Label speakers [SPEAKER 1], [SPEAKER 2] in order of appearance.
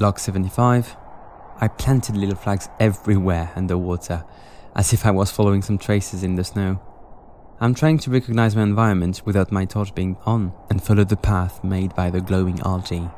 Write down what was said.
[SPEAKER 1] Log 75. I planted little flags everywhere underwater, as if I was following some traces in the snow. I'm trying to recognize my environment without my torch being on and follow the path made by the glowing algae.